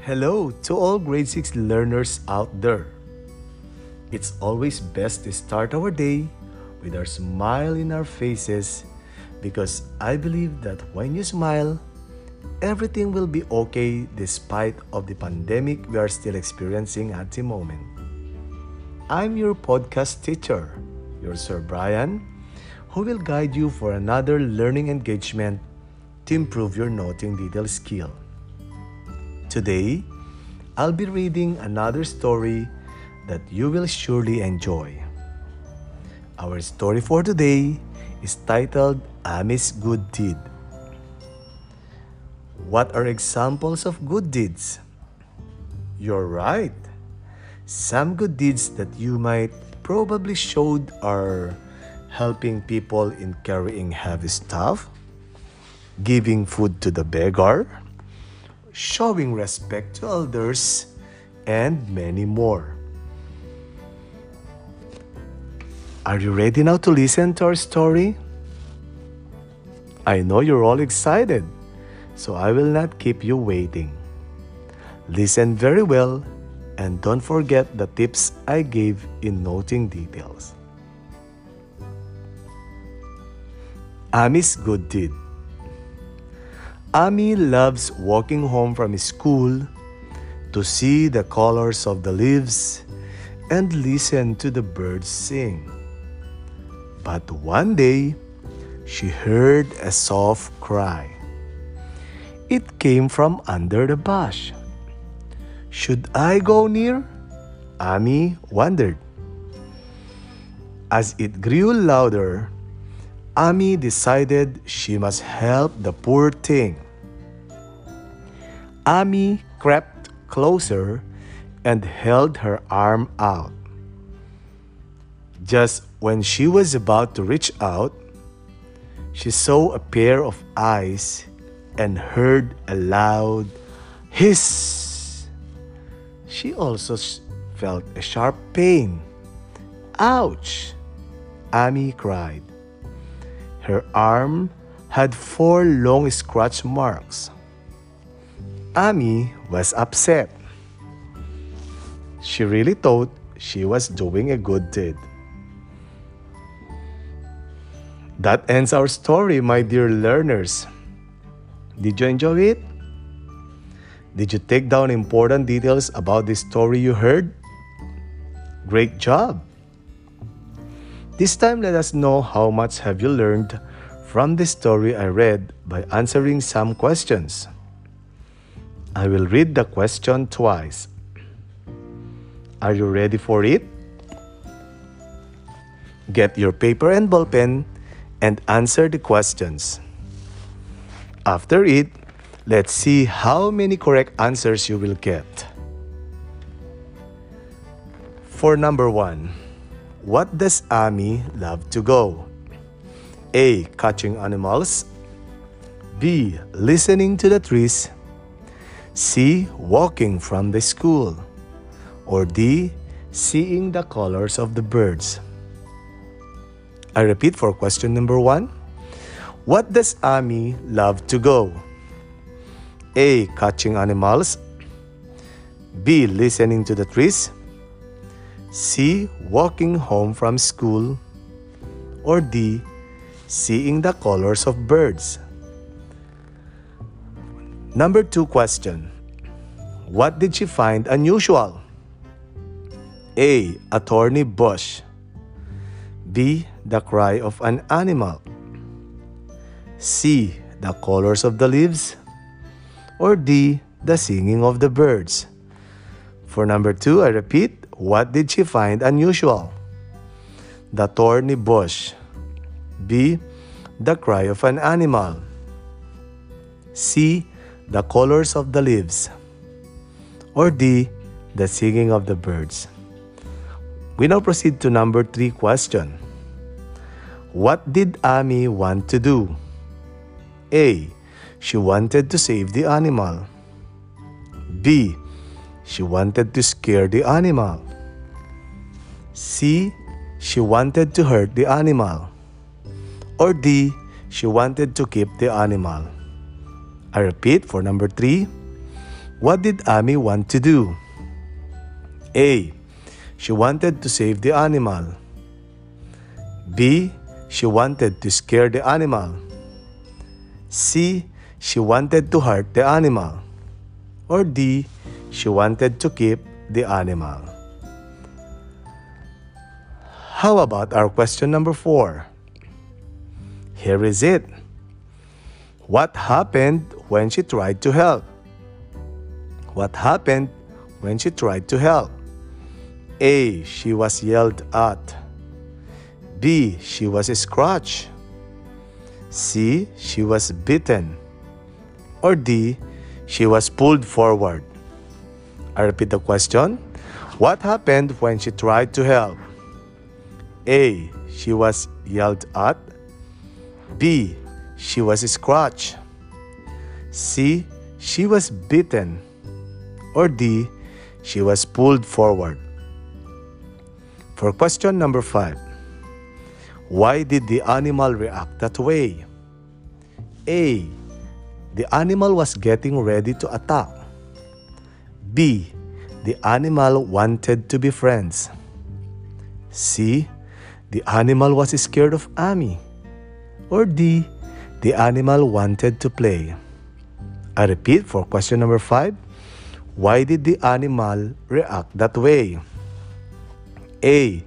Hello to all grade 6 learners out there. It's always best to start our day with our smile in our faces because I believe that when you smile, everything will be okay despite of the pandemic we are still experiencing at the moment. I'm your podcast teacher, your Sir Brian, who will guide you for another learning engagement to improve your noting detail skill. Today, I'll be reading another story that you will surely enjoy. Our story for today is titled Ami's Good Deed. What are examples of good deeds? You're right. Some good deeds that you might probably showed are helping people in carrying heavy stuff, giving food to the beggar, showing respect to elders, and many more. Are you ready now to listen to our story? I know you're all excited, so I will not keep you waiting. Listen very well and don't forget the tips I gave in noting details. Ami's good deed. Ami loves walking home from school to see the colors of the leaves and listen to the birds sing. But one day, she heard a soft cry. It came from under the bush. Should I go near? Ami wondered. As it grew louder, Ami decided she must help the poor thing. Ami crept closer and held her arm out. Just when she was about to reach out, she saw a pair of eyes and heard a loud hiss. She also felt a sharp pain. Ouch! Ami cried. Her arm had four long scratch marks. Ami was upset. She really thought she was doing a good deed. That ends our story, my dear learners. Did you enjoy it? Did you take down important details about the story you heard? Great job! This time let us know how much have you learned from the story I read by answering some questions. I will read the question twice. Are you ready for it? Get your paper and ball pen and answer the questions. After it, let's see how many correct answers you will get. For number one, what does Ami love to go? A. Catching animals. B. Listening to the trees. C. Walking from the school. Or D. Seeing the colors of the birds. I repeat for question number one. What does Ami love to go? A. Catching animals. B. Listening to the trees. C. Walking home from school. Or D. Seeing the colors of birds. Number two question. What did she find unusual? A. A thorny bush. B. The cry of an animal. C. The colors of the leaves. Or D. The singing of the birds. For number two, I repeat, what did she find unusual? The thorny bush. B. The cry of an animal. C. The colors of the leaves. Or D. The singing of the birds. We now proceed to number three question. What did Ami want to do? A. She wanted to save the animal. B. She wanted to scare the animal. C. She wanted to hurt the animal. Or D. She wanted to keep the animal. I repeat for number three. What did Amy want to do? A. She wanted to save the animal. B. She wanted to scare the animal. C. She wanted to hurt the animal. Or D. She wanted to keep the animal. How about our question number four? Here is it. What happened when she tried to help? What happened when she tried to help? A. She was yelled at. B. She was scratched. C. She was bitten. Or D. She was pulled forward. I repeat the question. What happened when she tried to help? A. She was yelled at. B. She was scratched. C. She was bitten. Or D. She was pulled forward. For question number 5. Why did the animal react that way? A. The animal was getting ready to attack. B. The animal wanted to be friends. C. The animal was scared of Amy. Or D. The animal wanted to play. I repeat for question number 5. Why did the animal react that way? A.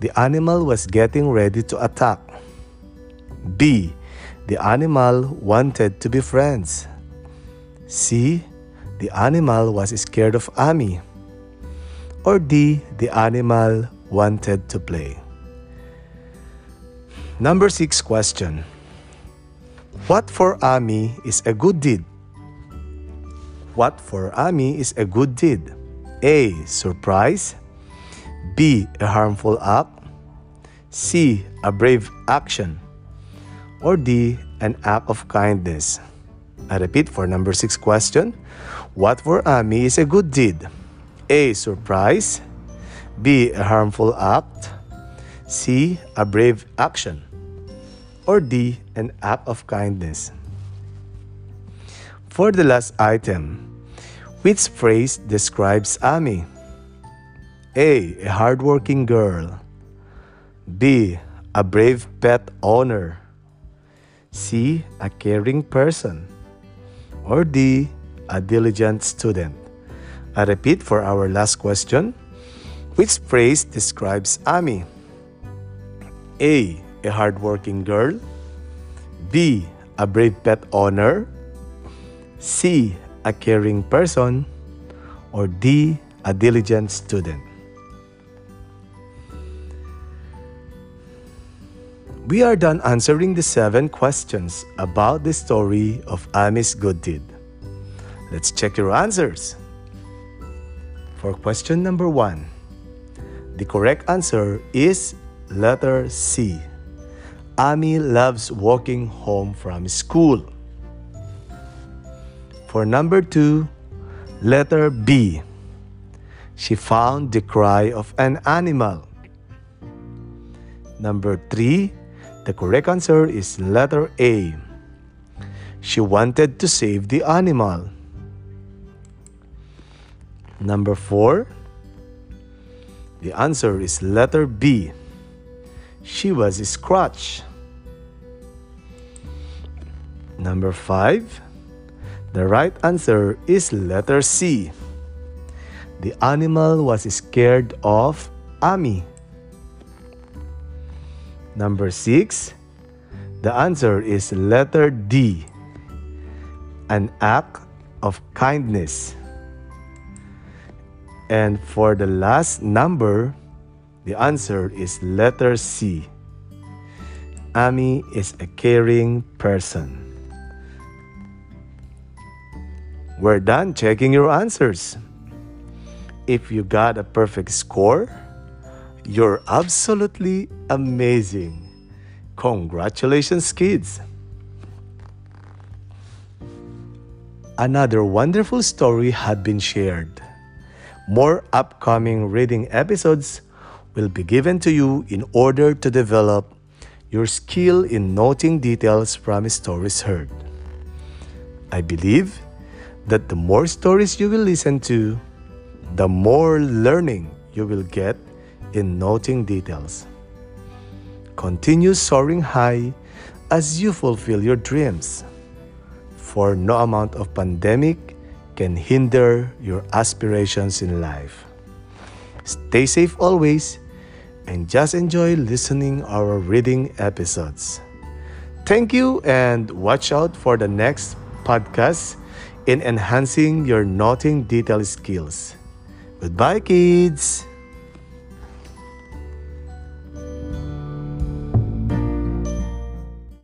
The animal was getting ready to attack. B. The animal wanted to be friends. C. The animal was scared of Ami. Or D. The animal wanted to play. Number 6 question. What for Ami is a good deed? What for Ami is a good deed? A. Surprise. B. A harmful act. C. A brave action. Or D. An act of kindness. I repeat for number 6 question. What for ah, Amy is a good deed? A. Surprise. B. A harmful act. C. A brave action. Or D. An act of kindness. For the last item, which phrase describes Amy? A. A hardworking girl. B. A brave pet owner. C. A caring person. Or D. A diligent student. I repeat for our last question. Which phrase describes Amy? A. A hardworking girl. B. A brave pet owner. C. A caring person. Or D. A diligent student. We are done answering the seven questions about the story of Amy's good deed. Let's check your answers. For question number one, the correct answer is letter C. Amy loves walking home from school. For number two, letter B. She found the cry of an animal. Number three, the correct answer is letter A. She wanted to save the animal. Number 4. The answer is letter B. She was scratched. Number 5. The right answer is letter C. The animal was scared of Amy. Number 6. The answer is letter D. An act of kindness. And for the last number, the answer is letter C. Amy is a caring person. We're done checking your answers. If you got a perfect score, you're absolutely amazing. Congratulations, kids. Another wonderful story had been shared. More upcoming reading episodes will be given to you in order to develop your skill in noting details from stories heard. I believe that the more stories you will listen to, the more learning you will get in noting details. Continue soaring high as you fulfill your dreams, for no amount of pandemic can hinder your aspirations in life. Stay safe always and just enjoy listening our reading episodes. Thank you and watch out for the next podcast in enhancing your noting detail skills. Goodbye kids.